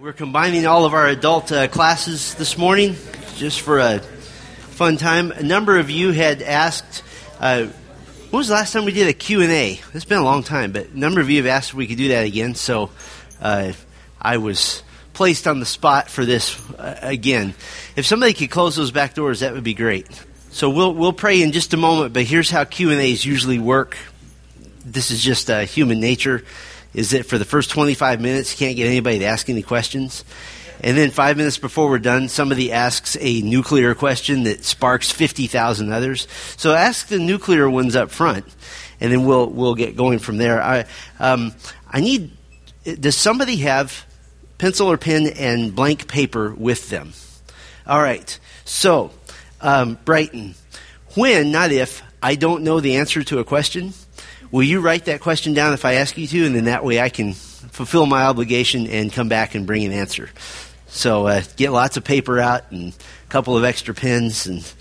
We're combining all of our adult uh, classes this morning just for a fun time. A number of you had asked, uh, when was the last time we did a Q&A? It's been a long time, but a number of you have asked if we could do that again, so uh, I was placed on the spot for this uh, again. If somebody could close those back doors, that would be great. So we'll, we'll pray in just a moment, but here's how Q&As usually work. This is just uh, human nature is that for the first 25 minutes, you can't get anybody to ask any questions. And then five minutes before we're done, somebody asks a nuclear question that sparks 50,000 others. So ask the nuclear ones up front, and then we'll, we'll get going from there. I, um, I need, does somebody have pencil or pen and blank paper with them? All right. So, um, Brighton, when, not if, I don't know the answer to a question, Will you write that question down if I ask you to? And then that way I can fulfill my obligation and come back and bring an answer. So uh, get lots of paper out and a couple of extra pens and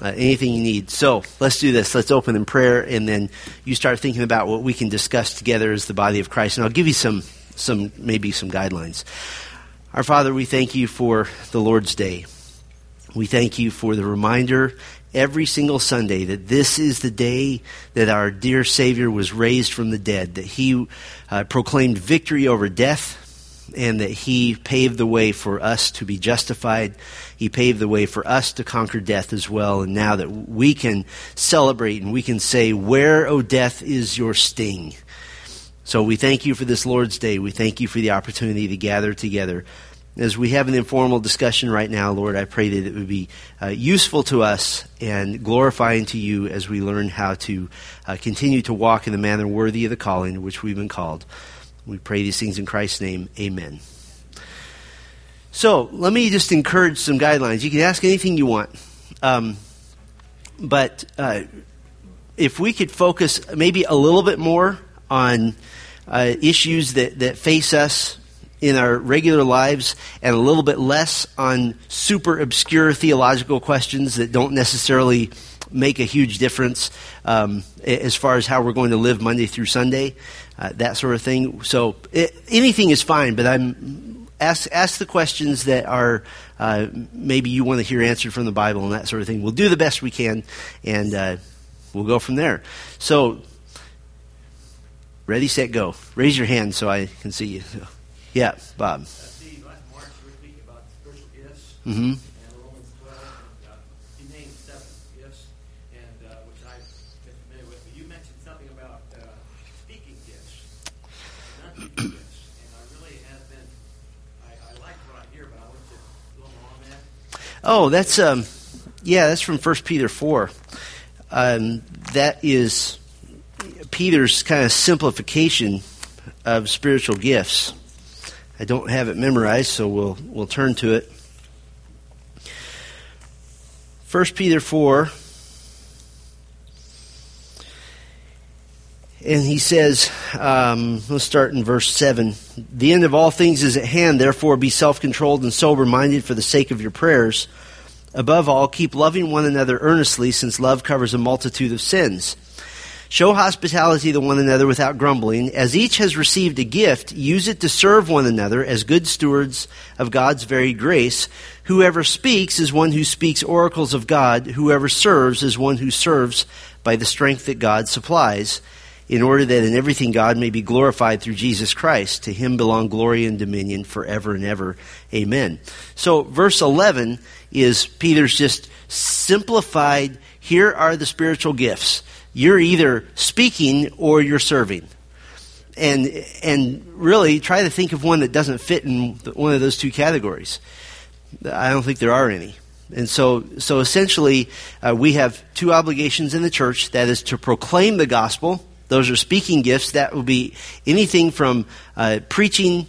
uh, anything you need. So let's do this. Let's open in prayer, and then you start thinking about what we can discuss together as the body of Christ. And I'll give you some, some maybe some guidelines. Our Father, we thank you for the Lord's Day. We thank you for the reminder every single Sunday that this is the day that our dear Savior was raised from the dead, that He uh, proclaimed victory over death, and that He paved the way for us to be justified. He paved the way for us to conquer death as well. And now that we can celebrate and we can say, Where, O death, is your sting? So we thank you for this Lord's Day. We thank you for the opportunity to gather together. As we have an informal discussion right now, Lord, I pray that it would be uh, useful to us and glorifying to you as we learn how to uh, continue to walk in the manner worthy of the calling which we've been called. We pray these things in Christ's name. Amen. So, let me just encourage some guidelines. You can ask anything you want. Um, but uh, if we could focus maybe a little bit more on uh, issues that, that face us in our regular lives and a little bit less on super obscure theological questions that don't necessarily make a huge difference um, as far as how we're going to live Monday through Sunday, uh, that sort of thing. So it, anything is fine, but I'm ask ask the questions that are uh, maybe you want to hear answered from the Bible and that sort of thing. We'll do the best we can, and uh, we'll go from there. So. Ready, set, go. Raise your hand so I can see you. Yeah, Bob. Mm-hmm. Oh, that's um, yeah, that's from First Peter four. Um, that is Peter's kind of simplification of spiritual gifts. I don't have it memorized, so we'll we'll turn to it. 1 Peter 4 and he says, um, let's start in verse 7. The end of all things is at hand, therefore be self controlled and sober minded for the sake of your prayers. Above all, keep loving one another earnestly, since love covers a multitude of sins. Show hospitality to one another without grumbling. As each has received a gift, use it to serve one another as good stewards of God's varied grace. Whoever speaks is one who speaks oracles of God. Whoever serves is one who serves by the strength that God supplies, in order that in everything God may be glorified through Jesus Christ. To him belong glory and dominion forever and ever. Amen. So, verse 11 is Peter's just simplified here are the spiritual gifts you're either speaking or you're serving. And, and really try to think of one that doesn't fit in one of those two categories. I don't think there are any. And so, so essentially, uh, we have two obligations in the church. That is to proclaim the gospel. Those are speaking gifts. That will be anything from uh, preaching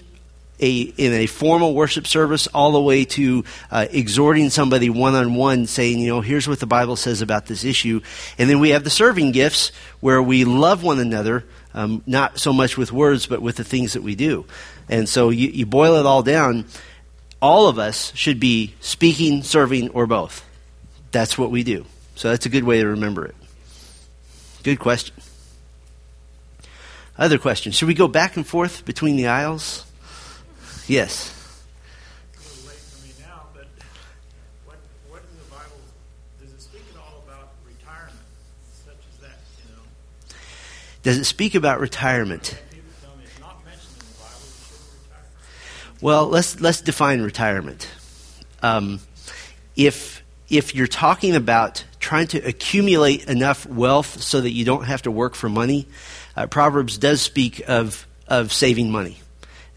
a, in a formal worship service all the way to uh, exhorting somebody one on one, saying, you know, here's what the Bible says about this issue. And then we have the serving gifts where we love one another, um, not so much with words, but with the things that we do. And so you, you boil it all down. All of us should be speaking, serving, or both. That's what we do. So that's a good way to remember it. Good question. Other questions. Should we go back and forth between the aisles? Yes. Does, it does it speak about retirement? Well, let's let's define retirement. Um, if if you're talking about trying to accumulate enough wealth so that you don't have to work for money, uh, Proverbs does speak of of saving money.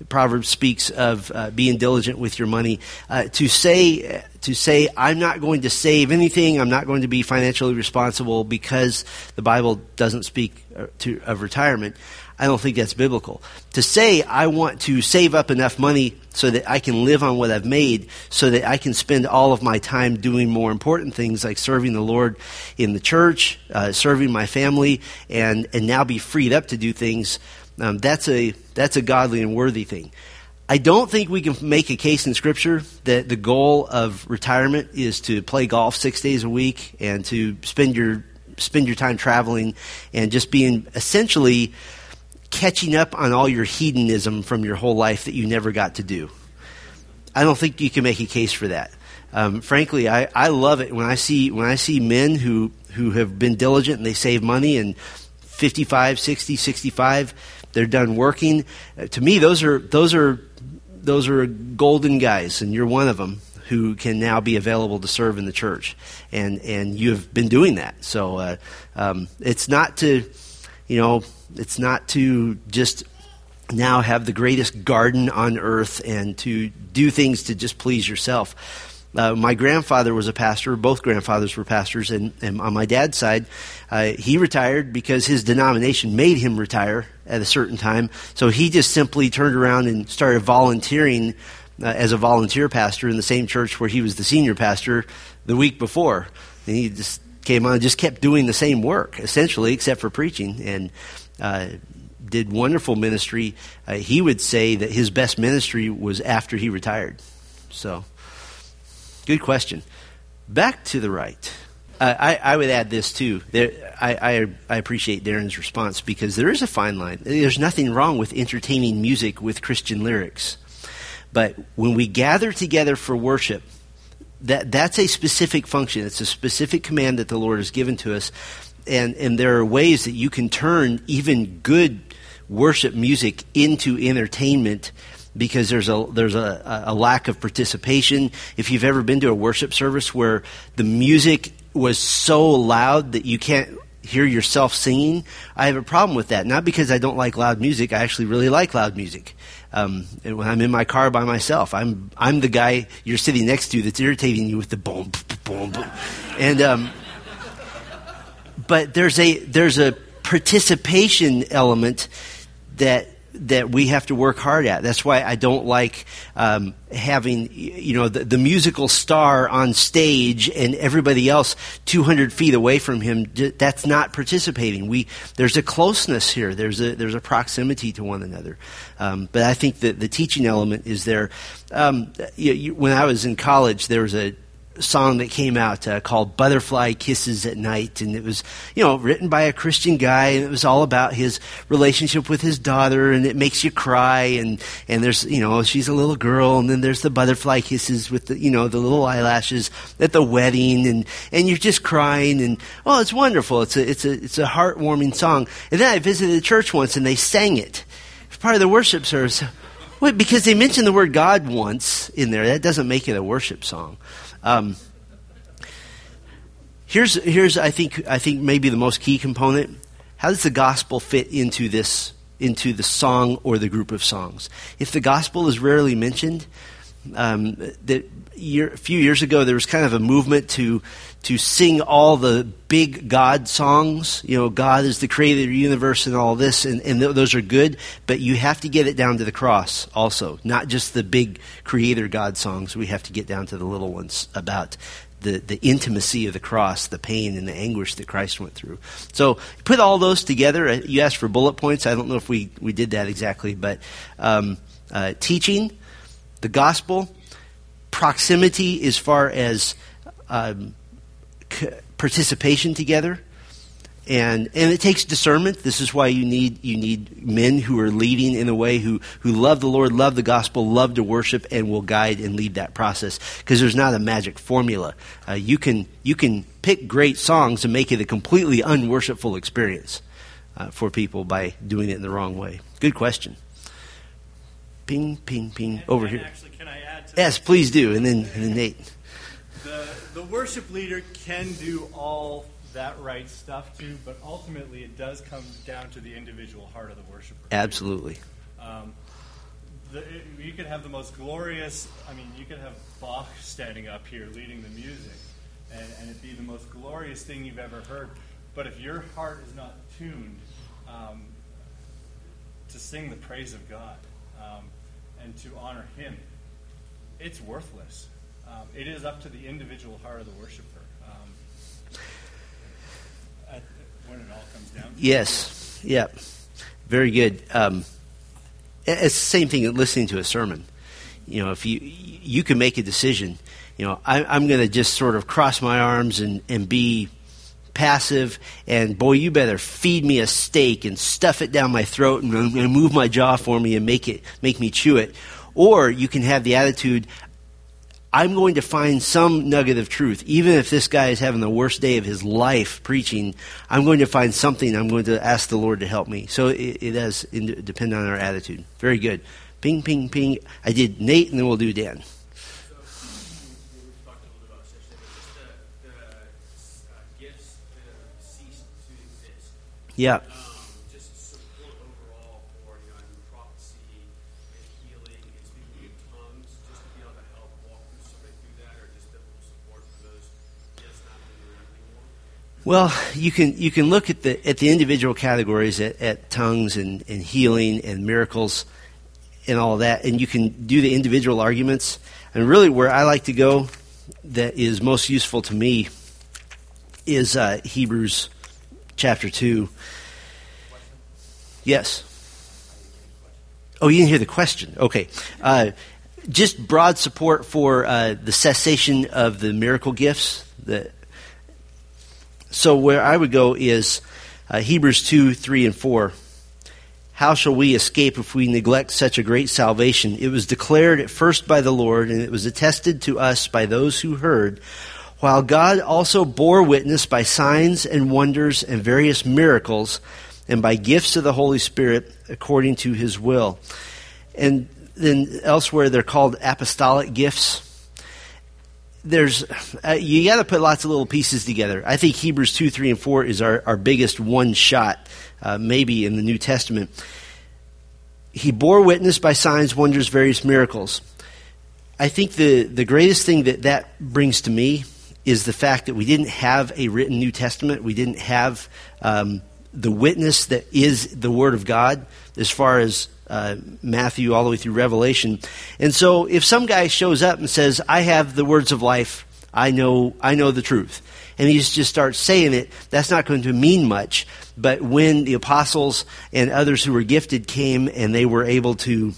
Proverbs speaks of uh, being diligent with your money. Uh, to say to say I'm not going to save anything, I'm not going to be financially responsible because the Bible doesn't speak uh, to, of retirement. I don't think that's biblical. To say I want to save up enough money so that I can live on what I've made, so that I can spend all of my time doing more important things like serving the Lord in the church, uh, serving my family, and, and now be freed up to do things, um, that's, a, that's a godly and worthy thing. I don't think we can make a case in Scripture that the goal of retirement is to play golf six days a week and to spend your spend your time traveling and just being essentially catching up on all your hedonism from your whole life that you never got to do. I don't think you can make a case for that. Um, frankly, I, I love it when I see when I see men who who have been diligent and they save money and 55, 60, 65, they're done working. Uh, to me, those are those are those are golden guys, and you're one of them who can now be available to serve in the church, and and you have been doing that. So uh, um, it's not to, you know, it's not to just now have the greatest garden on earth and to do things to just please yourself. Uh, my grandfather was a pastor. Both grandfathers were pastors, and, and on my dad's side, uh, he retired because his denomination made him retire at a certain time. So he just simply turned around and started volunteering uh, as a volunteer pastor in the same church where he was the senior pastor the week before. And he just came on and just kept doing the same work, essentially, except for preaching. And uh, did wonderful ministry. Uh, he would say that his best ministry was after he retired. So, good question. Back to the right. I, I, would add this too. There, I, I, I, appreciate Darren's response because there is a fine line. There's nothing wrong with entertaining music with Christian lyrics. But when we gather together for worship, that, that's a specific function. It's a specific command that the Lord has given to us and and there are ways that you can turn even good worship music into entertainment because there's a there's a, a lack of participation. If you've ever been to a worship service where the music was so loud that you can't hear yourself singing, I have a problem with that. Not because I don't like loud music. I actually really like loud music. Um, when I'm in my car by myself, I'm I'm the guy you're sitting next to that's irritating you with the boom, boom, boom, and um, but there's a there's a participation element that that we have to work hard at. That's why I don't like um, having you know the, the, musical star on stage and everybody else 200 feet away from him. That's not participating. We there's a closeness here. There's a there's a proximity to one another. Um, but I think that the teaching element is there. Um, you, you, when I was in college, there was a song that came out uh, called Butterfly Kisses at Night. And it was, you know, written by a Christian guy. And it was all about his relationship with his daughter. And it makes you cry. And, and there's, you know, she's a little girl. And then there's the butterfly kisses with the, you know, the little eyelashes at the wedding. And, and you're just crying. And, oh, it's wonderful. It's a, it's a, it's a heartwarming song. And then I visited a church once and they sang it. It's part of the worship service. Wait, because they mentioned the word God once in there. That doesn't make it a worship song. Um, here's here's I think I think maybe the most key component. How does the gospel fit into this into the song or the group of songs? If the gospel is rarely mentioned, um, that year, a few years ago there was kind of a movement to to sing all the big God songs. You know, God is the creator of the universe and all this, and, and th- those are good, but you have to get it down to the cross also, not just the big creator God songs. We have to get down to the little ones about the, the intimacy of the cross, the pain and the anguish that Christ went through. So put all those together. Uh, you asked for bullet points. I don't know if we, we did that exactly, but um, uh, teaching, the gospel, proximity as far as um, participation together. And, and it takes discernment. This is why you need, you need men who are leading in a way who, who love the Lord, love the gospel, love to worship, and will guide and lead that process. Because there's not a magic formula. Uh, you, can, you can pick great songs and make it a completely unworshipful experience. uh, for people by doing it in the wrong way? Good question. Ping, ping, ping. And- Over and here. Actually, can I add to Yes, please do. And then, and then Nate. Worship leader can do all that right stuff too, but ultimately it does come down to the individual heart of the worshiper. Absolutely. Um, the, it, you could have the most glorious, I mean, you could have Bach standing up here leading the music, and, and it be the most glorious thing you've ever heard. But if your heart is not tuned um, to sing the praise of God um, and to honor Him, it's worthless. Um, it is up to the individual heart of the worshiper um, at, when it all comes down to it. Yes. Yeah. Very good. Um, it's the same thing listening to a sermon. You know, if you you can make a decision. You know, I, I'm going to just sort of cross my arms and, and be passive. And boy, you better feed me a steak and stuff it down my throat and, and move my jaw for me and make it make me chew it. Or you can have the attitude, I'm going to find some nugget of truth. Even if this guy is having the worst day of his life preaching, I'm going to find something. I'm going to ask the Lord to help me. So it, it does depend on our attitude. Very good. Ping, ping, ping. I did Nate, and then we'll do Dan. So, we've talked a little bit about such things, but just the, the uh, gifts that have ceased to exist. Yeah. Um, just support overall for, you know, in prophecy and healing and speaking in tongues, just to be able to help walk through somebody through that, or just biblical support for those gifts not being around anymore. Well, you can you can look at the at the individual categories at, at tongues and, and healing and miracles and all that, and you can do the individual arguments. And really, where I like to go, that is most useful to me, is uh, Hebrews chapter two. Yes. Oh, you didn't hear the question. Okay. Uh, just broad support for uh, the cessation of the miracle gifts. The, so where I would go is uh, Hebrews 2, 3, and 4. How shall we escape if we neglect such a great salvation? It was declared at first by the Lord, and it was attested to us by those who heard, while God also bore witness by signs and wonders and various miracles, and by gifts of the Holy Spirit according to his will. And then elsewhere they're called apostolic gifts there's uh, you got to put lots of little pieces together. I think Hebrews two, three, and four is our, our biggest one shot, uh, maybe in the New Testament. He bore witness by signs, wonders, various miracles. I think the the greatest thing that that brings to me is the fact that we didn't have a written New Testament. We didn't have um, the witness that is the Word of God as far as uh, Matthew all the way through Revelation. And so if some guy shows up and says, I have the words of life, I know, I know the truth, and he just starts saying it, that's not going to mean much. But when the apostles and others who were gifted came and they were able to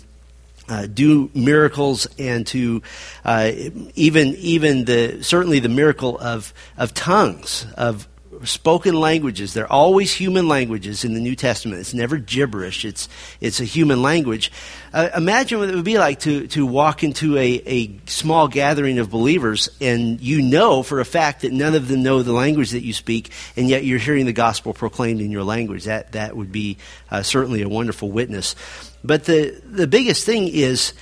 uh, do miracles and to uh, even even the certainly the miracle of of tongues of spoken languages. They're always human languages in the New Testament. It's never gibberish. It's it's a human language. Uh, imagine what it would be like to to walk into a, a small gathering of believers and you know for a fact that none of them know the language that you speak, and yet you're hearing the gospel proclaimed in your language. That that would be uh, certainly a wonderful witness. But the the biggest thing is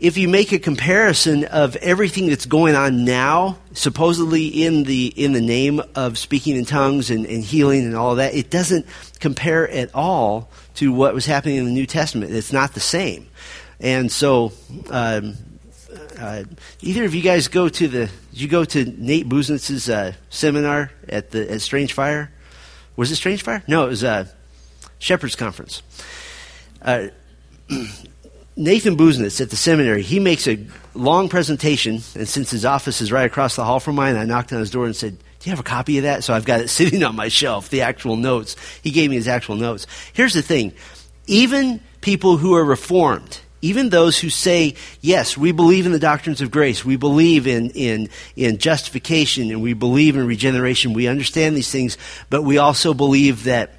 if you make a comparison of everything that's going on now, supposedly in the in the name of speaking in tongues and, and healing and all that, it doesn't compare at all to what was happening in the New Testament. It's not the same. And so, um, uh, either of you guys go to the? Did you go to Nate Busenitz's uh, seminar at the at Strange Fire? Was it Strange Fire? No, it was uh, Shepherd's Conference. Nathan Busenitz at the seminary, he makes a long presentation, and since his office is right across the hall from mine, I knocked on his door and said, Do you have a copy of that? So I've got it sitting on my shelf, the actual notes. He gave me his actual notes. Here's the thing even people who are reformed, even those who say, yes, we believe in the doctrines of grace, we believe in, in, in justification, and we believe in regeneration, we understand these things, but we also believe that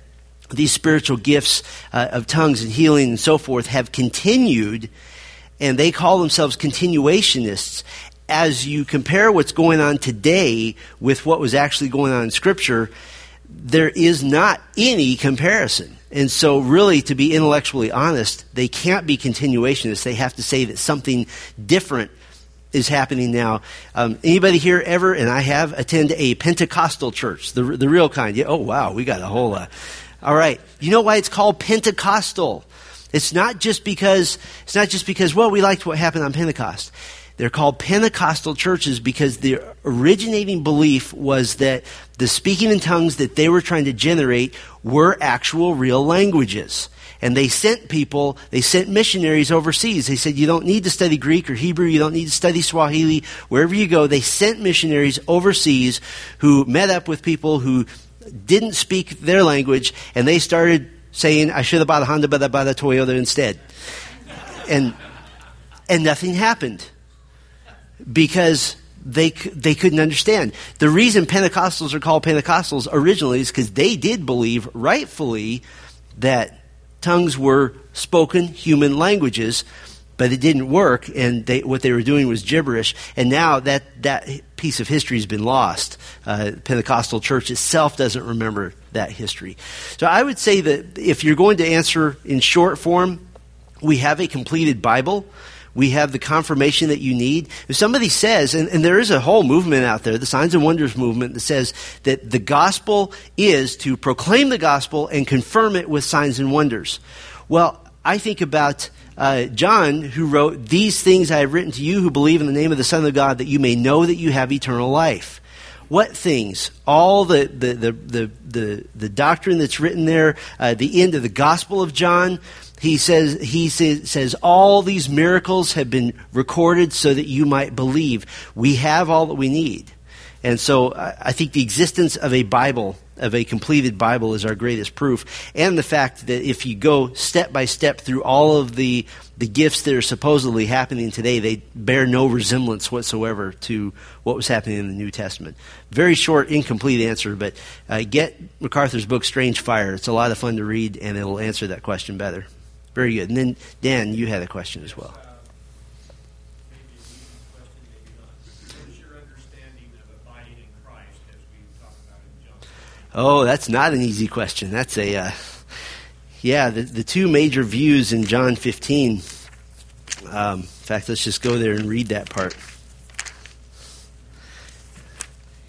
these spiritual gifts uh, of tongues and healing and so forth have continued, and they call themselves continuationists. As you compare what's going on today with what was actually going on in Scripture, there is not any comparison. And so, really, to be intellectually honest, they can't be continuationists. They have to say that something different is happening now. Um, anybody here ever, and I have, attend a Pentecostal church, the, the real kind? Yeah, oh, wow, we got a whole lot. All right. You know why it's called Pentecostal? It's not just because, it's not just because, well, we liked what happened on Pentecost. They're called Pentecostal churches because the originating belief was that the speaking in tongues that they were trying to generate were actual real languages. And they sent people, they sent missionaries overseas. They said, you don't need to study Greek or Hebrew, you don't need to study Swahili. Wherever you go, they sent missionaries overseas who met up with people who didn't speak their language, and they started saying, I should have bought a Honda, but I bought a Toyota instead. And, and nothing happened because they, they couldn't understand. The reason Pentecostals are called Pentecostals originally is because they did believe, rightfully, that tongues were spoken human languages, but it didn't work, and they, what they were doing was gibberish. And now that, that piece of history has been lost. Uh, Pentecostal church itself doesn't remember that history. So I would say that if you're going to answer in short form, we have a completed Bible we have the confirmation that you need. If somebody says, and, and, there is a whole movement out there, the Signs and Wonders movement, that says that the gospel is to proclaim the gospel and confirm it with signs and wonders. Well, I think about uh, John, who wrote, These things I have written to you who believe in the name of the Son of God, that you may know that you have eternal life. What things? All the, the, the, the, the, the doctrine that's written there, uh, the end of the Gospel of John, he says, he says, says, all these miracles have been recorded so that you might believe. We have all that we need. And so I think the existence of a Bible, of a completed Bible, is our greatest proof. And the fact that if you go step by step through all of the, the gifts that are supposedly happening today, they bear no resemblance whatsoever to what was happening in the New Testament. Very short, incomplete answer, but uh, get MacArthur's book, Strange Fire. It's a lot of fun to read, and it'll answer that question better. Very good. And then, Dan, you had a question as well. Oh, that's not an easy question. That's a, uh, yeah, the, the two major views in John 15. Um, in fact, let's just go there and read that part.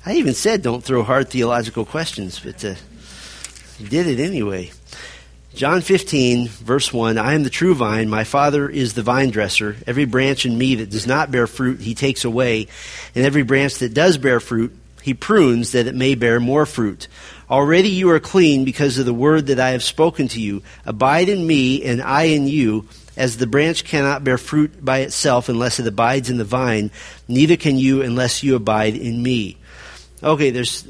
I even said don't throw hard theological questions, but uh, did it anyway. John 15, verse 1 I am the true vine, my Father is the vine dresser. Every branch in me that does not bear fruit, he takes away. And every branch that does bear fruit, he prunes that it may bear more fruit. Already you are clean because of the word that I have spoken to you. Abide in me, and I in you. As the branch cannot bear fruit by itself unless it abides in the vine, neither can you unless you abide in me. Okay, there's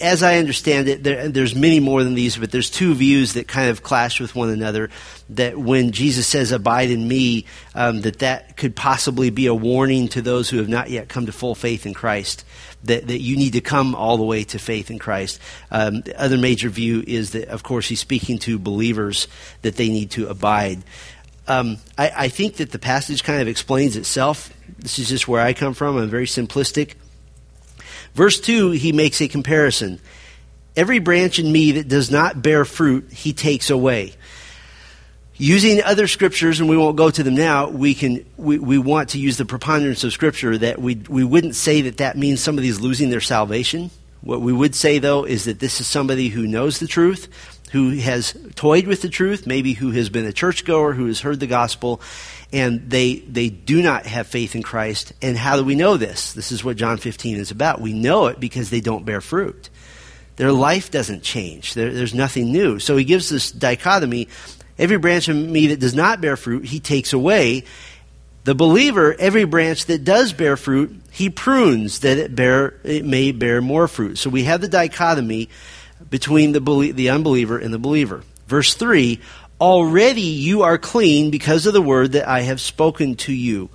as I understand it, there, there's many more than these, but there's two views that kind of clash with one another. That when Jesus says, "Abide in Me," um, that that could possibly be a warning to those who have not yet come to full faith in Christ. That that you need to come all the way to faith in Christ. Um, the other major view is that, of course, he's speaking to believers that they need to abide. Um, I, I think that the passage kind of explains itself. This is just where I come from. I'm very simplistic. Verse 2, he makes a comparison. Every branch in me that does not bear fruit, he takes away. Using other scriptures, and we won't go to them now, we, can, we, we want to use the preponderance of scripture that we, we wouldn't say that that means somebody's losing their salvation. What we would say, though, is that this is somebody who knows the truth, who has toyed with the truth, maybe who has been a churchgoer, who has heard the gospel, and they, they do not have faith in Christ. And how do we know this? This is what John 15 is about. We know it because they don't bear fruit. Their life doesn't change, there, there's nothing new. So he gives this dichotomy every branch of me that does not bear fruit, he takes away. The believer, every branch that does bear fruit, he prunes that it bear it may bear more fruit. So we have the dichotomy between the, the unbeliever and the believer. Verse 3 Already you are clean because of the word that I have spoken to you.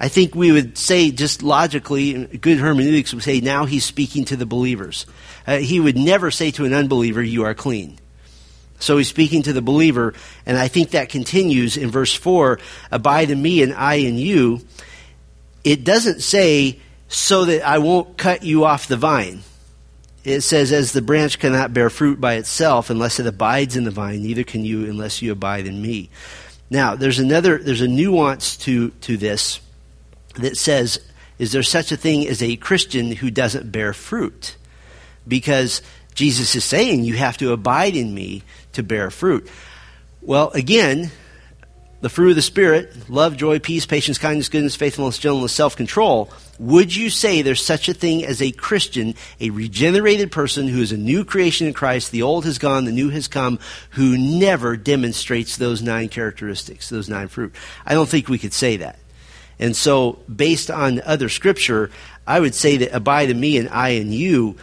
I think we would say, just logically, good hermeneutics would say, now he's speaking to the believers. Uh, he would never say to an unbeliever, You are clean. So he's speaking to the believer, and I think that continues in verse 4 Abide in me and I in you. It doesn't say, So that I won't cut you off the vine it says, As the branch cannot bear fruit by itself unless it abides in the vine, neither can you unless you abide in me. Now, there's another, there's a nuance to, to this that says, Is there such a thing as a Christian who doesn't bear fruit? Because Jesus is saying, You have to abide in me to bear fruit. Well, again, the fruit of the Spirit love, joy, peace, patience, kindness, goodness, faithfulness, gentleness, self control. Would you say there's such a thing as a Christian, a regenerated person who is a new creation in Christ? The old has gone, the new has come, who never demonstrates those nine characteristics, those nine fruit. I don't think we could say that. And so, based on other scripture, I would say that abide in me and I in you,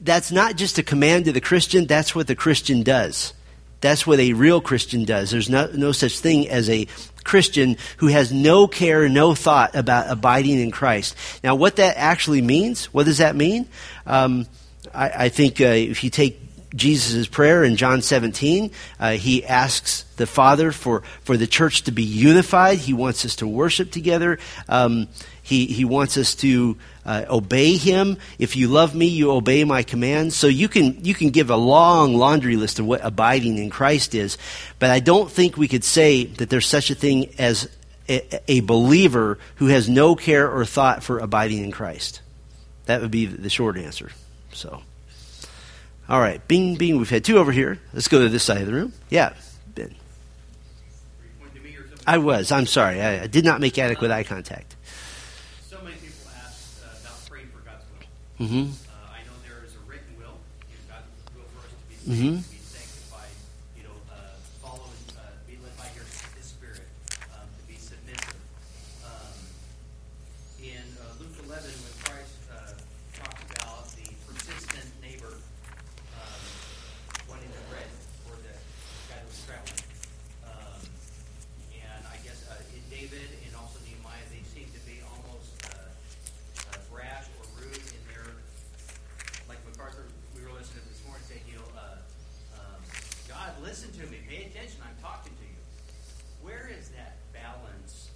that's not just a command to the Christian, that's what the Christian does. That's what a real Christian does. There's no, no such thing as a Christian who has no care, no thought about abiding in Christ. Now, what that actually means, what does that mean? Um, I, I, think uh, if you take Jesus' prayer in John 17, uh, he asks the Father for, for the church to be unified. He wants us to worship together. Um, he, he wants us to uh, obey him. If you love me, you obey my commands. So you can, you can give a long laundry list of what abiding in Christ is. But I don't think we could say that there's such a thing as a, a believer who has no care or thought for abiding in Christ. That would be the short answer. So, all right, bing, bing. We've had two over here. Let's go to this side of the room. Yeah, Ben. I was. I'm sorry. I, I did not make adequate eye contact. Mm-hmm. Uh, I know there is a written will, God's will for us to be saved, mm-hmm. to be sanctified, you know, uh, follow and uh, be led by your, His Spirit, um, to be submissive. Um, in uh, Luke 11, when Christ uh, talks about the persistent neighbor um, wanting the bread for the guy that was traveling, um, and I guess uh, in David and also Nehemiah, they seem to be almost brash or rude in their like MacArthur, we were listening to this morning, saying, you know, uh, um, God, listen to me, pay attention, I'm talking to you. Where is that balance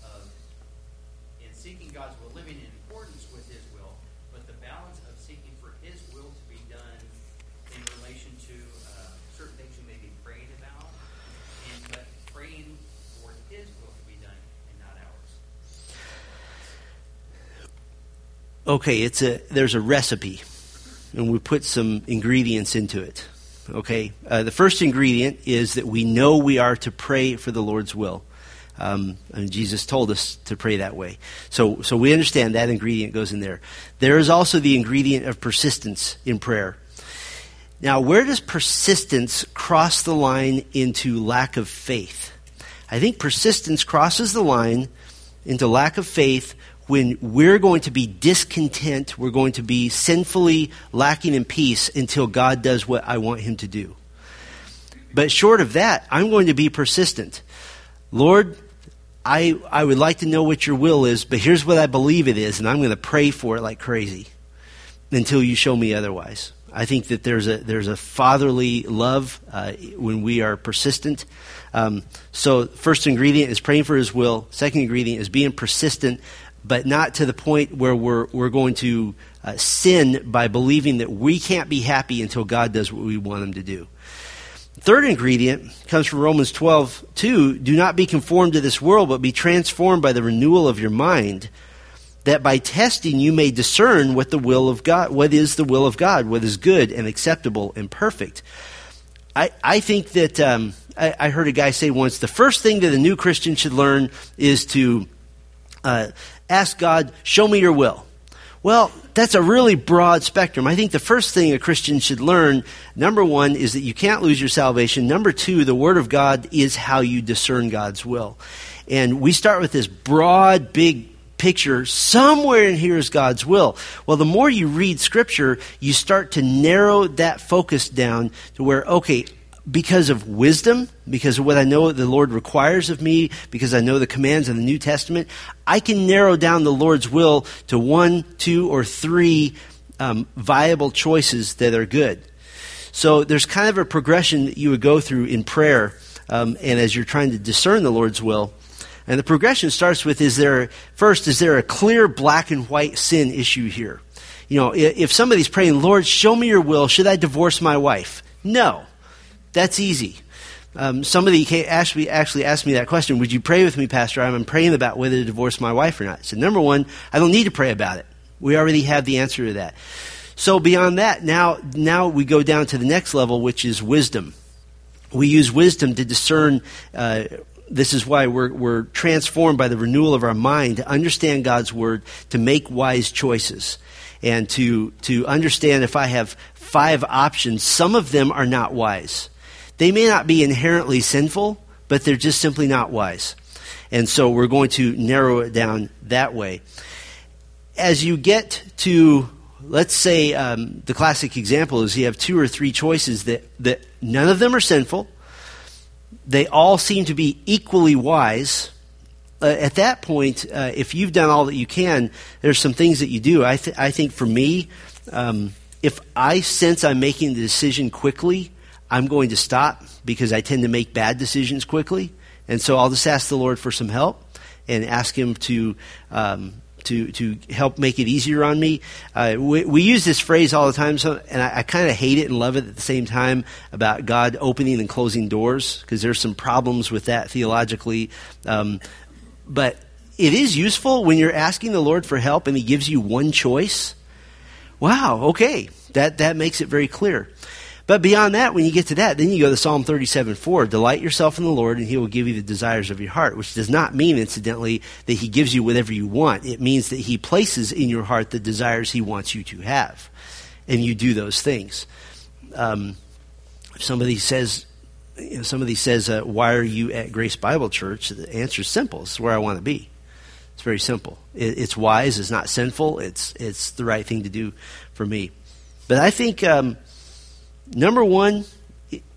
of in seeking God's will, living in accordance with His will, but the balance of seeking for His will to be done in relation to uh, certain things you may be praying about, and but praying for His will to be done and not ours. Okay, it's a there's a recipe and we put some ingredients into it. Okay? Uh, the first ingredient is that we know we are to pray for the Lord's will. Um, and Jesus told us to pray that way. So, so we understand that ingredient goes in there. There is also the ingredient of persistence in prayer. Now, where does persistence cross the line into lack of faith? I think persistence crosses the line into lack of faith when we're going to be discontent, we're going to be sinfully lacking in peace until God does what I want Him to do. But short of that, I'm going to be persistent. Lord, I, I would like to know what your will is, but here's what I believe it is, and I'm going to pray for it like crazy until you show me otherwise. I think that there's a there's a fatherly love uh, when we are persistent. Um, so, first ingredient is praying for His will. Second ingredient is being persistent but not to the point where we're, we're going to uh, sin by believing that we can't be happy until God does what we want Him to do. Third ingredient comes from Romans 12, 2. Do not be conformed to this world, but be transformed by the renewal of your mind, that by testing you may discern what the will of God, what is the will of God, what is good and acceptable and perfect. I, I think that um, I, I heard a guy say once the first thing that a new Christian should learn is to uh, ask God, show me your will. Well, that's a really broad spectrum. I think the first thing a Christian should learn, number one, is that you can't lose your salvation. Number two, the Word of God is how you discern God's will. And we start with this broad, big picture. Somewhere in here is God's will. Well, the more you read Scripture, you start to narrow that focus down to where, okay, because of wisdom, because of what I know the Lord requires of me, because I know the commands of the New Testament, I can narrow down the Lord's will to one, two, or three um, viable choices that are good. So there's kind of a progression that you would go through in prayer, um, and as you're trying to discern the Lord's will. And the progression starts with: Is there first? Is there a clear black and white sin issue here? You know, if, somebody's praying, Lord, show me your will, should I divorce my wife? No. That's easy. Um, somebody actually, actually asked me that question Would you pray with me, Pastor? I'm praying about whether to divorce my wife or not. I said, Number one, I don't need to pray about it. We already have the answer to that. So beyond that, now, now we go down to the next level, which is wisdom. We use wisdom to discern. Uh, this is why we're, we're transformed by the renewal of our mind to understand God's word, to make wise choices, and to, to understand if I have five options, some of them are not wise. They may not be inherently sinful, but they're just simply not wise. And so we're going to narrow it down that way. As you get to let's say um, the classic example is you have two or three choices that, that none of them are sinful. They all seem to be equally wise. Uh, at that point, uh, if you've done all that you can, there's some things that you do. I, th- I think for me, um, if I sense I'm making the decision quickly, I'm going to stop because I tend to make bad decisions quickly. And so I'll just ask the Lord for some help and ask Him to um, to, to help make it easier on me. Uh, we, we, use this phrase all the time, so, and I, I kind of hate it and love it at the same time about God opening and closing doors because there's some problems with that theologically. Um, but it is useful when you're asking the Lord for help and He gives you one choice. Wow, okay, that, that makes it very clear. But beyond that, when you get to that, then you go to Psalm 37 4. Delight yourself in the Lord, and he will give you the desires of your heart, which does not mean, incidentally, that he gives you whatever you want. It means that he places in your heart the desires he wants you to have. And you do those things. Um, somebody says, you know, somebody says, uh, Why are you at Grace Bible Church? The answer is simple. It's where I want to be. It's very simple. It, it's wise, it's not sinful, it's, it's the right thing to do for me. But I think. Um, Number one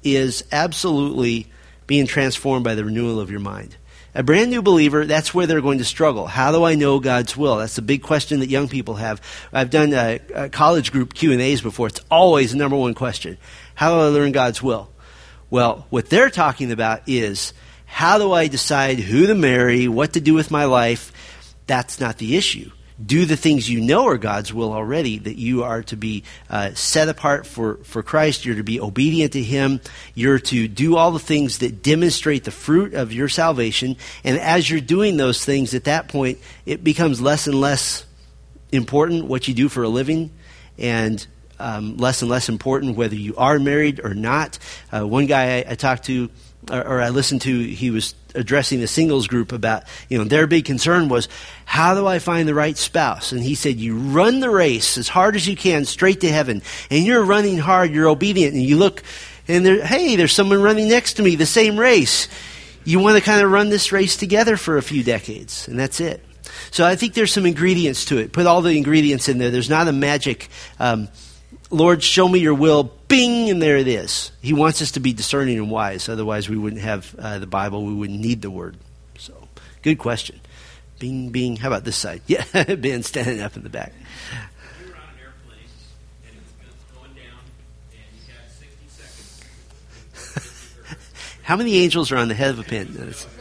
is absolutely being transformed by the renewal of your mind. A brand new believer, that's where they're going to struggle. How do I know God's will? That's the big question that young people have. I've done a, a college group Q and A's before. It's always the number one question. How do I learn God's will? Well, what they're talking about is how do I decide who to marry, what to do with my life? That's not the issue do the things you know are God's will already, that you are to be uh, set apart for, for Christ, you're to be obedient to Him, you're to do all the things that demonstrate the fruit of your salvation. And as you're doing those things, at that point, it becomes less and less important what you do for a living, and um, less and less important whether you are married or not. Uh, one guy I, I talked to, or, or I listened to, he was addressing the singles group about, you know, their big concern was, how do I find the right spouse? And he said, you run the race as hard as you can straight to heaven. And you're running hard, you're obedient, and you look, and there, hey, there's someone running next to me, the same race. You want to kind of run this race together for a few decades, and that's it. So I think there's some ingredients to it. Put all the ingredients in there. There's not a magic, um, Lord, show me your will, bing, and there it is. He wants us to be discerning and wise. Otherwise, we wouldn't have uh, the Bible. We wouldn't need the Word. So, good question. Bing, bing. How about this side? Yeah, Ben standing up in the back. How many angels are on the head of a pin?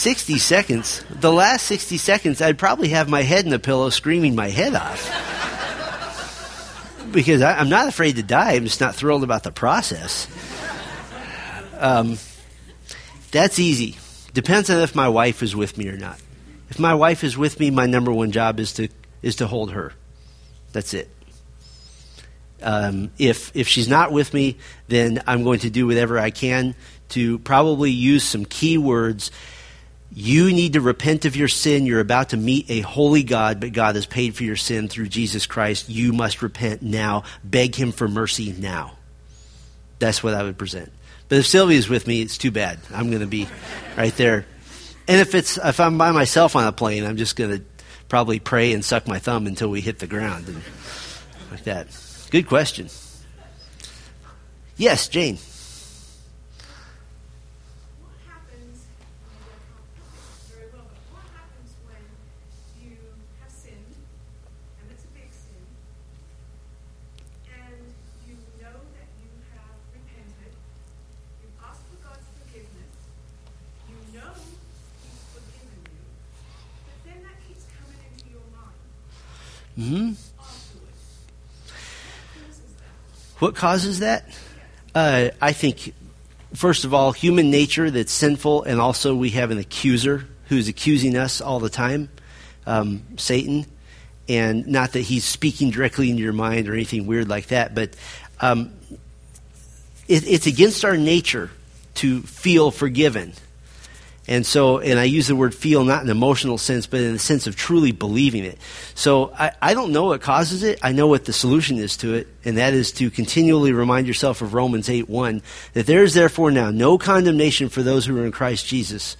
Sixty seconds. The last sixty seconds, I'd probably have my head in the pillow, screaming my head off. because I, am not afraid to die. I'm just not thrilled about the process. Um, that's easy. Depends on if my wife is with me or not. If my wife is with me, my number one job is to is to hold her. That's it. Um, if if she's not with me, then I'm going to do whatever I can to probably use some key words. You need to repent of your sin. You're about to meet a holy God, but God has paid for your sin through Jesus Christ. You must repent now. Beg Him for mercy now. That's what I would present. But if Sylvia's with me, it's too bad. I'm going to be right there. And if it's if I'm by myself on a plane, I'm just going to probably pray and suck my thumb until we hit the ground and like that. Good question. Yes, Jane. Hmm? What causes that? Uh, I think, first of all, human nature that's sinful, and also we have an accuser who's accusing us all the time, um, Satan. And not that he's speaking directly into your mind or anything weird like that, but um, it, it's against our nature to feel forgiven. And so, and I use the word feel not in an emotional sense, but in the sense of truly believing it. So I, I don't know what causes it. I know what the solution is to it, and that is to continually remind yourself of Romans 8 1, that there is therefore now no condemnation for those who are in Christ Jesus.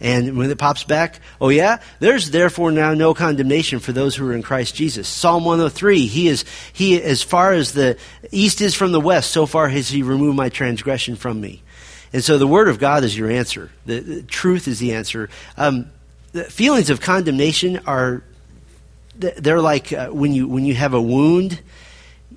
And when it pops back, oh yeah, there's therefore now no condemnation for those who are in Christ Jesus. Psalm 103, he is, he, as far as the east is from the west, so far has he removed my transgression from me. And so the Word of God is your answer. The, the truth is the answer. Um, the feelings of condemnation are, they're like uh, when, you, when you have a wound,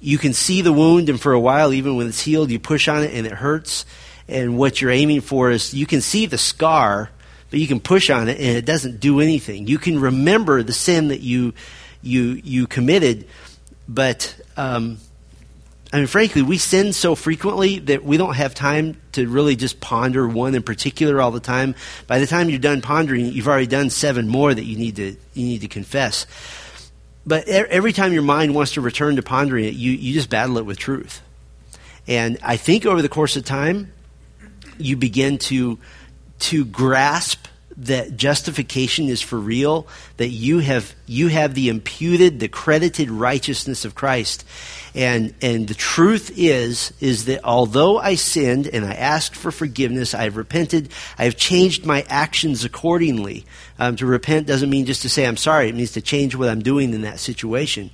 you can see the wound, and for a while, even when it's healed, you push on it and it hurts. And what you're aiming for is you can see the scar, but you can push on it and it doesn't do anything. You can remember the sin that you, you, you committed, but um, I mean, frankly, we sin so frequently that we don't have time to really just ponder one in particular all the time. By the time you're done pondering, you've already done seven more that you need to you need to confess. But every time your mind wants to return to pondering it, you, you just battle it with truth. And I think over the course of time, you begin to to grasp that justification is for real, that you have you have the imputed, the credited righteousness of Christ. And and the truth is is that although I sinned and I asked for forgiveness, I have repented, I have changed my actions accordingly. Um, to repent doesn't mean just to say I'm sorry, it means to change what I'm doing in that situation.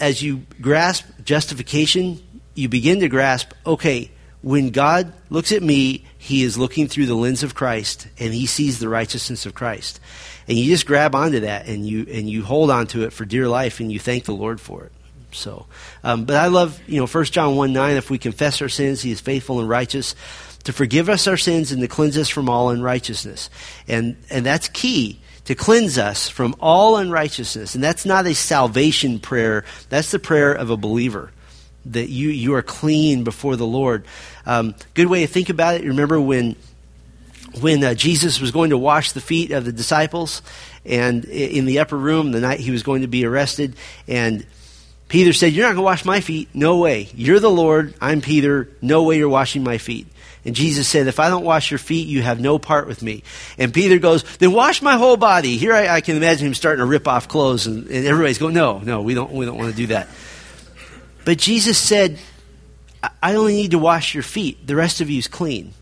As you grasp justification, you begin to grasp, okay, when God looks at me, he is looking through the lens of Christ and he sees the righteousness of Christ. And you just grab onto that and you and you hold on to it for dear life and you thank the Lord for it. So, um, but I love, you know, 1 John 1 9, if we confess our sins, he is faithful and righteous to forgive us our sins and to cleanse us from all unrighteousness. And, and that's key to cleanse us from all unrighteousness. And that's not a salvation prayer, that's the prayer of a believer that you, you are clean before the Lord. Um, good way to think about it. Remember when when uh, Jesus was going to wash the feet of the disciples, and in the upper room the night he was going to be arrested, and Peter said, "You're not going to wash my feet. No way. You're the Lord. I'm Peter. No way you're washing my feet." And Jesus said, If I don't wash your feet, you have no part with me. And Peter goes, Then wash my whole body. Here I, I can imagine him starting to rip off clothes, and, and everybody's going, No, no, we don't, we don't want to do that. But Jesus said, I only need to wash your feet. The rest of you is clean.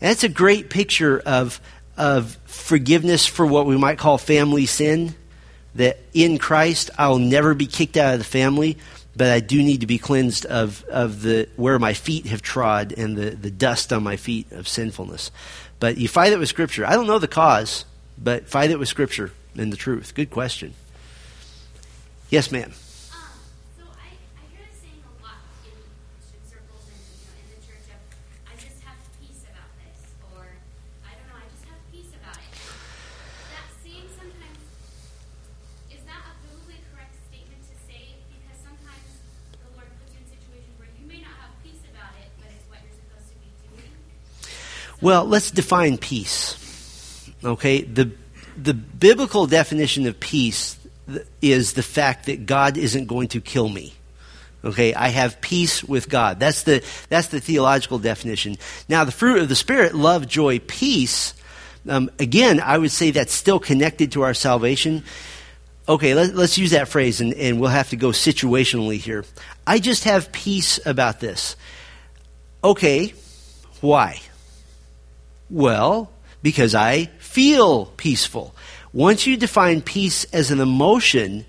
And that's a great picture of, of forgiveness for what we might call family sin. That in Christ, I'll never be kicked out of the family, but I do need to be cleansed of, of the where my feet have trod and the, the dust on my feet of sinfulness. But you fight it with Scripture. I don't know the cause, but fight it with Scripture and the truth. Good question. Yes, ma'am. Well, let's define peace. Okay? The, the biblical definition of peace is the fact that God isn't going to kill me. Okay, I have peace with God. That's the, that's the theological definition. Now, the fruit of the Spirit, love, joy, peace, um, again, I would say that's still connected to our salvation. Okay, let, us use that phrase and, and we'll have to go situationally here. I just have peace about this. Okay, why? Well, because I feel peaceful. Once you define peace as an emotion,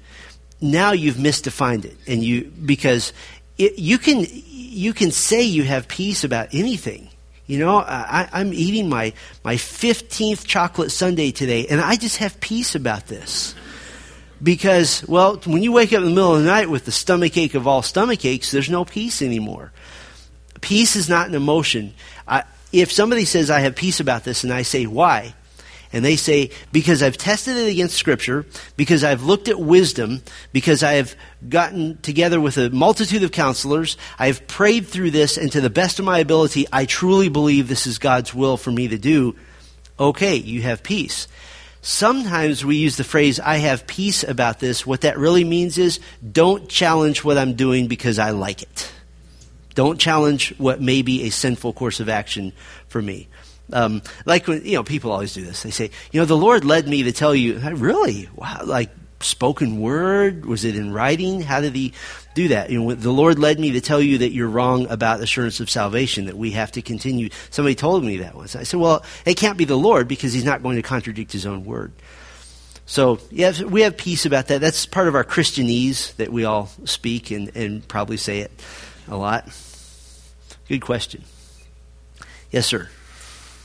now you've misdefined it. And you, because it, you can, you can say you have peace about anything. You know, I, I'm eating my, my 15th chocolate sundae today, and I just have peace about this. Because, well, when you wake up in the middle of the night with the stomach ache of all stomach aches, there's no peace anymore. Peace is not an emotion. I, if somebody says, I have peace about this, and I say, why? And they say, because I've tested it against Scripture, because I've looked at wisdom, because I have gotten together with a multitude of counselors, I have prayed through this, and to the best of my ability, I truly believe this is God's will for me to do. Okay, you have peace. Sometimes we use the phrase, I have peace about this. What that really means is, don't challenge what I'm doing because I like it. Don't challenge what may be a sinful course of action for me. Um, like when, you know, people always do this. They say, you know, the Lord led me to tell you, really? Wow, like spoken word? Was it in writing? How did he do that? You know, the Lord led me to tell you that you're wrong about assurance of salvation, that we have to continue. Somebody told me that once. I said, well, it can't be the Lord because he's not going to contradict his own word. So, yeah, we have peace about that. That's part of our Christianese that we all speak and, and probably say it a lot. Good question. Yes, sir.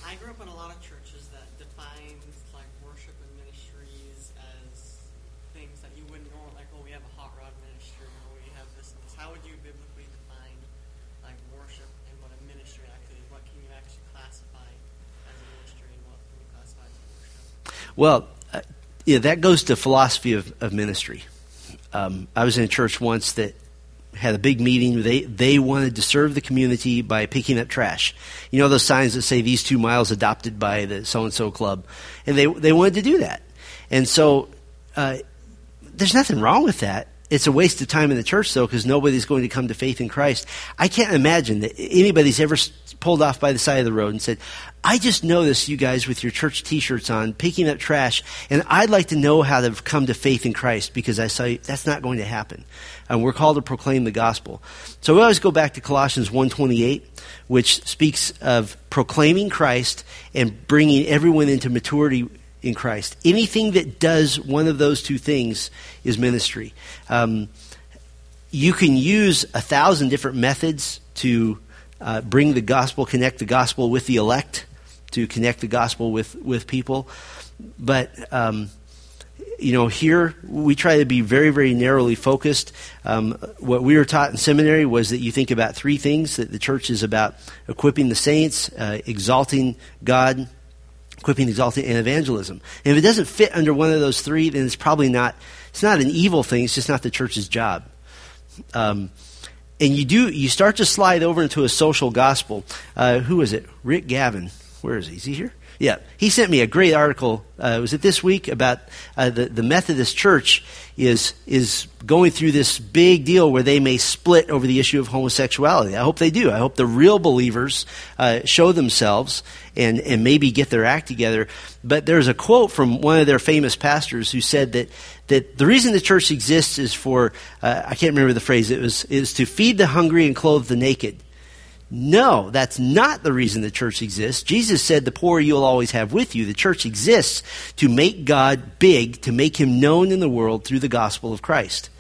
I grew up in a lot of churches that define like worship and ministries as things that you wouldn't normally like. Oh, we have a hot rod ministry, or we have this and this. How would you biblically define like worship and what a ministry actually is? What can you actually classify as a ministry, and what can you classify as worship? Well, uh, yeah, that goes to philosophy of, of ministry. Um, I was in a church once that had a big meeting. They they wanted to serve the community by picking up trash. You know those signs that say these two miles adopted by the so and so club, and they they wanted to do that. And so uh, there's nothing wrong with that. It's a waste of time in the church, though, because nobody's going to come to faith in Christ. I can't imagine that anybody's ever pulled off by the side of the road and said, I just noticed you guys with your church t shirts on picking up trash, and I'd like to know how to come to faith in Christ because I saw you. That's not going to happen. And we're called to proclaim the gospel. So we always go back to Colossians 1.28, which speaks of proclaiming Christ and bringing everyone into maturity in Christ. Anything that does one of those two things is ministry. Um, you can use a thousand different methods to uh, bring the gospel, connect the gospel with the elect, to connect the gospel with, with people. But, um, you know, here we try to be very, very narrowly focused. Um, what we were taught in seminary was that you think about three things that the church is about equipping the saints, uh, exalting God, equipping, exalting, and evangelism. And if it doesn't fit under one of those three, then it's probably not, it's not an evil thing, it's just not the church's job. Um, and you do, you start to slide over into a social gospel. Uh, who is it? Rick Gavin. Where is he? Is he here? Yeah, he sent me a great article. Uh, was it this week about uh, the the Methodist Church is is going through this big deal where they may split over the issue of homosexuality. I hope they do. I hope the real believers uh, show themselves and and maybe get their act together. But there's a quote from one of their famous pastors who said that that the reason the church exists is for uh, I can't remember the phrase. It was is to feed the hungry and clothe the naked. No, that's not the reason the church exists. Jesus said, The poor you'll always have with you. The church exists to make God big, to make him known in the world through the gospel of Christ.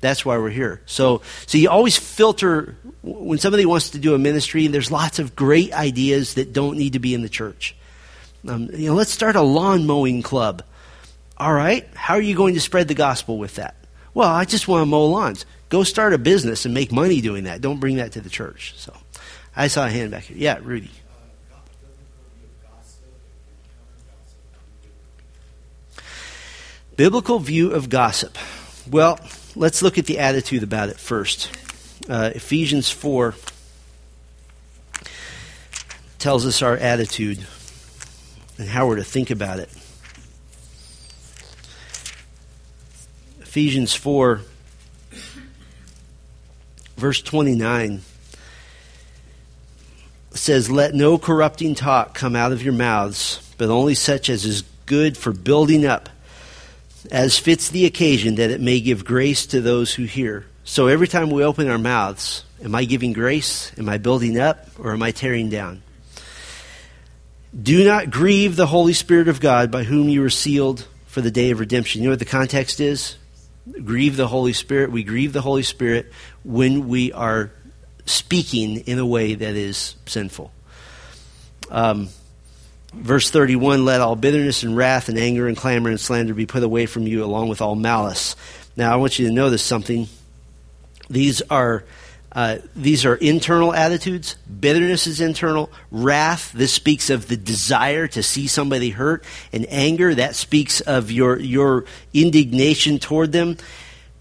That's why we're here. So, so you always filter when somebody wants to do a ministry. There's lots of great ideas that don't need to be in the church. Um, you know, let's start a lawn mowing club. All right, how are you going to spread the gospel with that? Well, I just want to mow lawns. Go start a business and make money doing that. Don't bring that to the church. So. I saw a hand back here. Yeah, Rudy. Biblical view of gossip. Well, let's look at the attitude about it first. Uh, Ephesians 4 tells us our attitude and how we're to think about it. Ephesians 4, verse 29 says, Let no corrupting talk come out of your mouths, but only such as is good for building up, as fits the occasion, that it may give grace to those who hear. So every time we open our mouths, am I giving grace? Am I building up? Or am I tearing down? Do not grieve the Holy Spirit of God, by whom you were sealed for the day of redemption. You know what the context is? Grieve the Holy Spirit. We grieve the Holy Spirit when we are speaking in a way that is sinful. Um, verse 31 Let all bitterness and wrath and anger and clamor and slander be put away from you, along with all malice. Now, I want you to notice something. These are Uh, these are internal attitudes. Bitterness is internal. Wrath, this speaks of the desire to see somebody hurt. And anger, that speaks of your, your indignation toward them.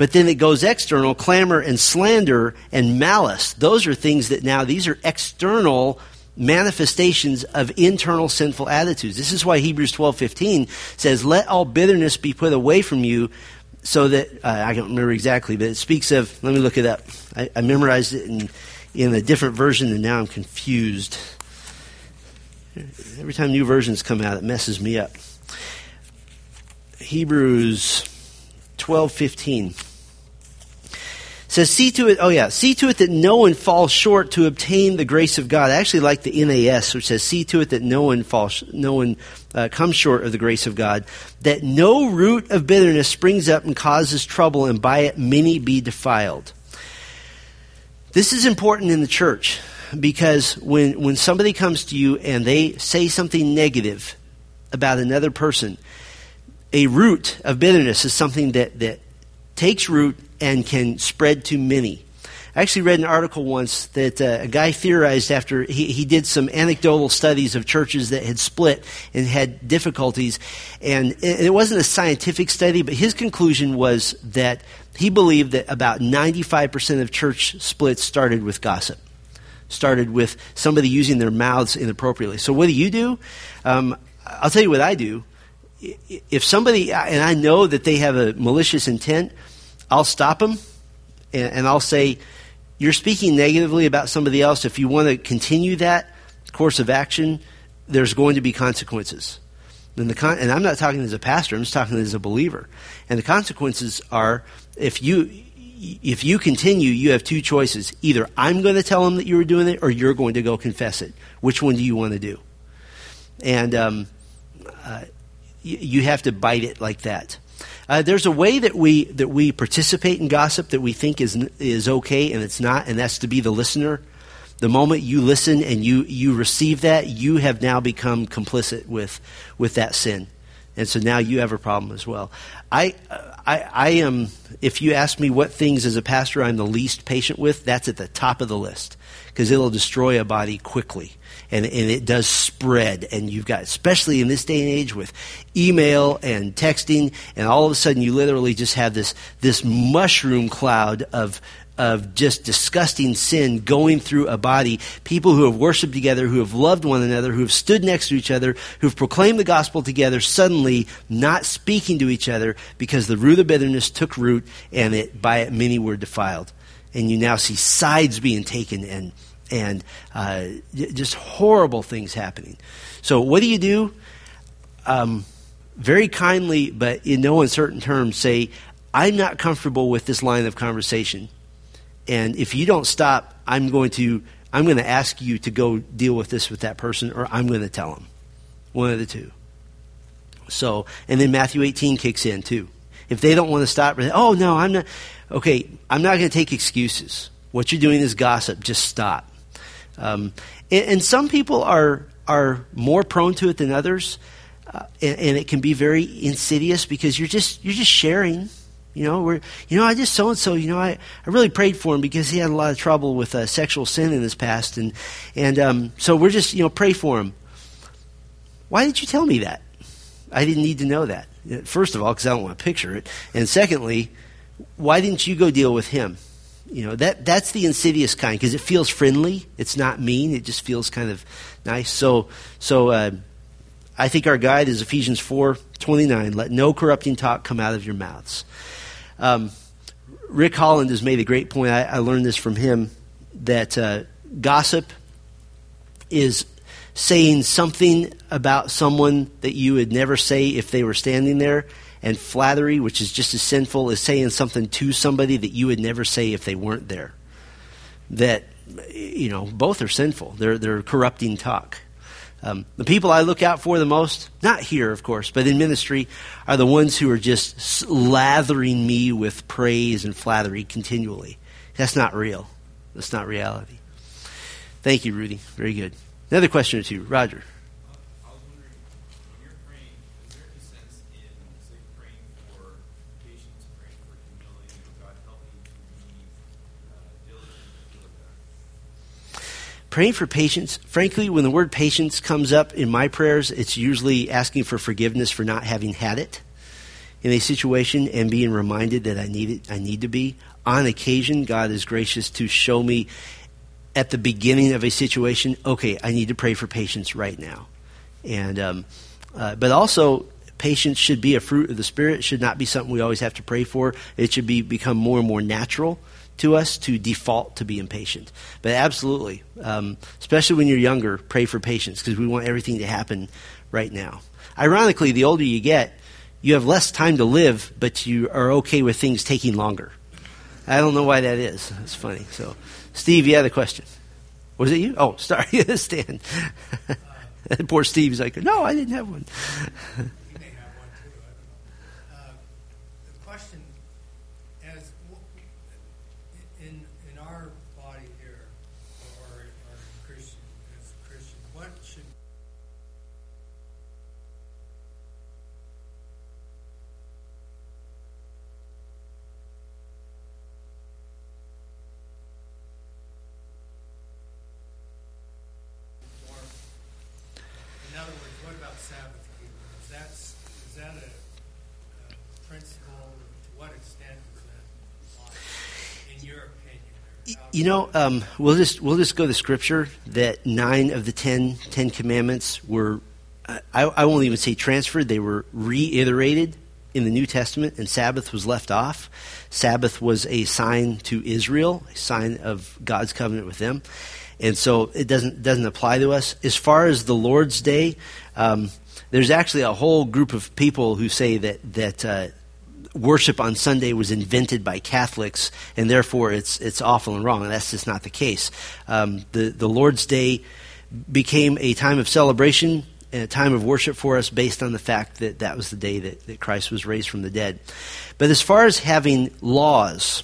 But then it goes external. Clamor and slander and malice. Those are things that now, these are external manifestations of internal sinful attitudes. This is why Hebrews 12:15 says, "Let all bitterness be put away from you, so that uh, I don't remember exactly, but it speaks of. Let me look it up. I, I memorized it in in a different version, and now I'm confused. Every time new versions come out, it messes me up. Hebrews twelve fifteen says, see to it, oh yeah, see to it that no one falls short to obtain the grace of God. I actually like the NAS, which says, see to it that no one falls, no one uh, comes short of the grace of God, that no root of bitterness springs up and causes trouble, and by it many be defiled. This is important in the church because when, when somebody comes to you and they say something negative about another person, a root of bitterness is something that, that takes root and can spread to many. I actually read an article once that uh, a guy theorized after he, he did some anecdotal studies of churches that had split and had difficulties. And it, it wasn't a scientific study, but his conclusion was that he believed that about 95% of church splits started with gossip, started with somebody using their mouths inappropriately. So, what do you do? Um, I'll tell you what I do. If somebody, and I know that they have a malicious intent, I'll stop them and, and I'll say, You're speaking negatively about somebody else. If you want to continue that course of action, there's going to be consequences. And, the con- and I'm not talking as a pastor, I'm just talking as a believer. And the consequences are if you if you continue, you have two choices. Either I'm going to tell them that you were doing it, or you're going to go confess it. Which one do you want to do? And um, uh, you have to bite it like that. Uh, there's a way that we that we participate in gossip that we think is is okay, and it's not, and that's to be the listener. The moment you listen and you you receive that, you have now become complicit with with that sin, and so now you have a problem as well. I I, I am. If you ask me what things as a pastor I'm the least patient with, that's at the top of the list because it'll destroy a body quickly and, and it does spread. And you've got, especially in this day and age with email and texting, and all of a sudden you literally just have this, this mushroom cloud of, of just disgusting sin going through a body. People who have worshiped together, who have loved one another, who have stood next to each other, who have proclaimed the gospel together, suddenly not speaking to each other because the root of bitterness took root and it, by it many were defiled. And you now see sides being taken and and uh, just horrible things happening. So, what do you do? Um, very kindly, but in no uncertain terms, say, I'm not comfortable with this line of conversation. And if you don't stop, I'm going to I'm going to ask you to go deal with this with that person, or I'm going to tell them. One of the two. So, and then Matthew 18 kicks in too. If they don't want to stop, oh no, I'm not. Okay, I'm not going to take excuses. What you're doing is gossip. Just stop. Um, and, and, some people are are more prone to it than others, uh, and, and, it can be very insidious because you're just you're just sharing. You know, we're you know I just so and so. You know, I, I really prayed for him because he had a lot of trouble with uh, sexual sin in his past, and and um, so we're just you know pray for him. Why did you tell me that? I didn't need to know that. First of all, because I don't want to picture it, and secondly, why didn't you go deal with him? You know, that, that's the insidious kind because it feels friendly. It's not mean. It just feels kind of nice. So, so uh, I think our guide is Ephesians 4 29. Let no corrupting talk come out of your mouths. Um, Rick Holland has made a great point. I, I learned this from him that uh, gossip is saying something about someone that you would never say if they were standing there and flattery, which is just as sinful, as saying something to somebody that you would never say if they weren't there. That, you know, both are sinful. They're, they're corrupting talk. Um, the people I look out for the most, not here, of course, but in ministry, are the ones who are just lathering me with praise and flattery continually. That's not real. That's not reality. Thank you, Rudy. Very good. Another question or two. Roger. Praying for patience, frankly, when the word patience comes up in my prayers, it's usually asking for forgiveness for not having had it in a situation and being reminded that I need it, I need to be. On occasion, God is gracious to show me at the beginning of a situation, okay, I need to pray for patience right now. And um, uh, but also patience should be a fruit of the spirit. It should not be something we always have to pray for. It should be become more and more natural to us to default to be impatient. But absolutely, um, especially when you're younger, pray for patience because we want everything to happen right now. Ironically, the older you get, you have less time to live, but you are okay with things taking longer. I don't know why that is. It's funny. So, Steve, you had a question. Was it you? Oh, sorry, Stan. Poor Steve's like, no, I didn't have one. You may have one too, I don't know. Uh, The question, as, w- in, in our body here, or, or Christian, as a Christian, what should more, in other words, what about Sabbath keeping? Is that, is that a, a principle, to what extent is that applied, in your opinion? or how- You know, um, we'll just we'll just go to scripture that nine of the ten Ten Commandments were, I, I won't even say transferred; they were reiterated in the New Testament, and Sabbath was left off. Sabbath was a sign to Israel, a sign of God's covenant with them, and so it doesn't doesn't apply to us. As far as the Lord's Day, um, there's actually a whole group of people who say that that. Uh, worship on Sunday was invented by Catholics, and therefore it's it's awful and wrong. And that's just not the case. Um, the the Lord's Day became a time of celebration and a time of worship for us based on the fact that that was the day that, that Christ was raised from the dead. But as far as having laws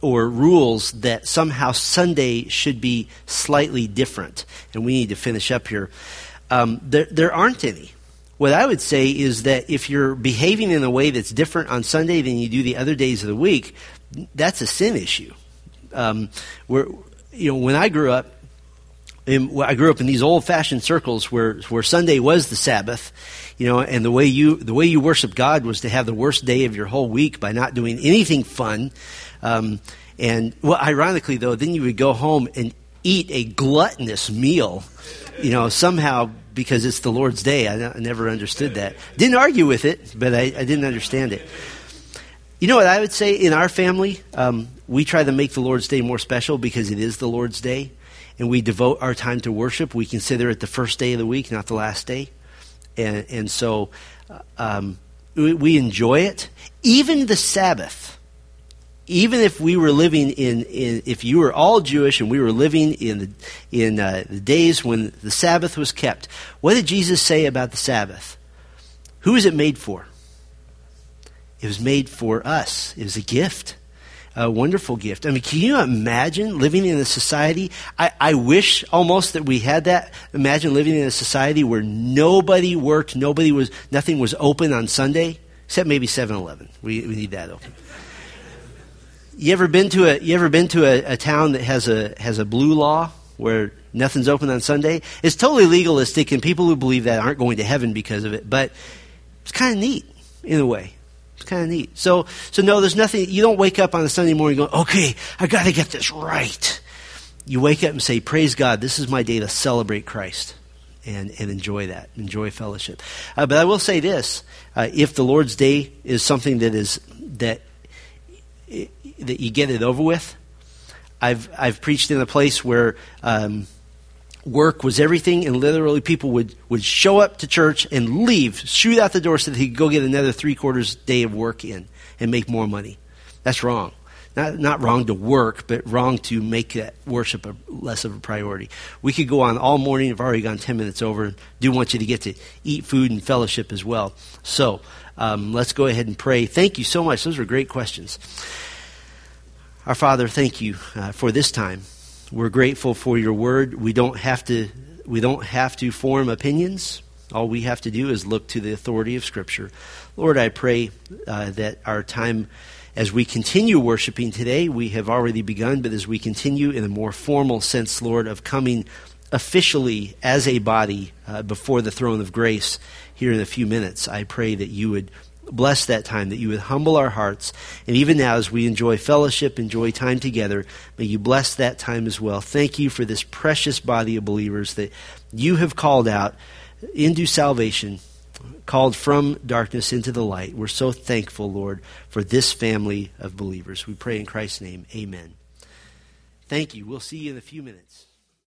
or rules that somehow Sunday should be slightly different, and we need to finish up here, um, there, there aren't any. What I would say is that if you're behaving in a way that's different on Sunday than you do the other days of the week, that's a sin issue. Um, where, you know, when I grew up, in, I grew up in these old-fashioned circles where where Sunday was the Sabbath, you know, and the way you the way you worship God was to have the worst day of your whole week by not doing anything fun. Um, and well, ironically though, then you would go home and eat a gluttonous meal, you know, somehow because it's the Lord's day. I, I never understood that. Didn't argue with it, but I, I didn't understand it. You know what I would say in our family? Um, we try to make the Lord's Day more special because it is the Lord's Day, and we devote our time to worship. We consider it the first day of the week, not the last day, and and so uh, um, we, we enjoy it. Even the Sabbath, even if we were living in, in if you were all Jewish and we were living in the in uh, the days when the Sabbath was kept, what did Jesus say about the Sabbath? Who is it made for? It was made for us. It was a gift, a wonderful gift. I mean, can you imagine living in a society? I, I wish almost that we had that. Imagine living in a society where nobody worked, nobody was, nothing was open on Sunday, except maybe 7-Eleven. We, we need that open. You ever been to a you ever been to a, a town that has a has a blue law where nothing's open on Sunday? It's totally legalistic, and people who believe that aren't going to heaven because of it. But it's kind of neat in a way. It's kind of neat. So so no, there's nothing. You don't wake up on a Sunday morning going, okay, I got to get this right. You wake up and say, praise God, this is my day to celebrate Christ. And, and enjoy that, enjoy fellowship. Uh, but I will say this: uh, if the Lord's Day is something that is that that you get it over with. I've I've preached in a place where um, work was everything, and literally people would, would show up to church and leave, shoot out the door, so that he could go get another three quarters day of work in and make more money. That's wrong. Not not wrong to work, but wrong to make that worship a, less of a priority. We could go on all morning. I've already gone ten minutes over. Do want you to get to eat food and fellowship as well. So um, let's go ahead and pray. Thank you so much. Those were great questions. Our Father, thank you uh, for this time. We're grateful for your word. We don't have to we don't have to form opinions. All we have to do is look to the authority of Scripture. Lord, I pray uh, that our time as we continue worshiping today, we have already begun, but as we continue in a more formal sense, Lord, of coming officially as a body uh, before the throne of grace here in a few minutes, I pray that you would bless that time, that you would humble our hearts. And even now, as we enjoy fellowship, enjoy time together, may you bless that time as well. Thank you for this precious body of believers that you have called out into salvation, called from darkness into the light. We're so thankful, Lord, for this family of believers. We pray in Christ's name. Amen. Thank you. We'll see you in a few minutes.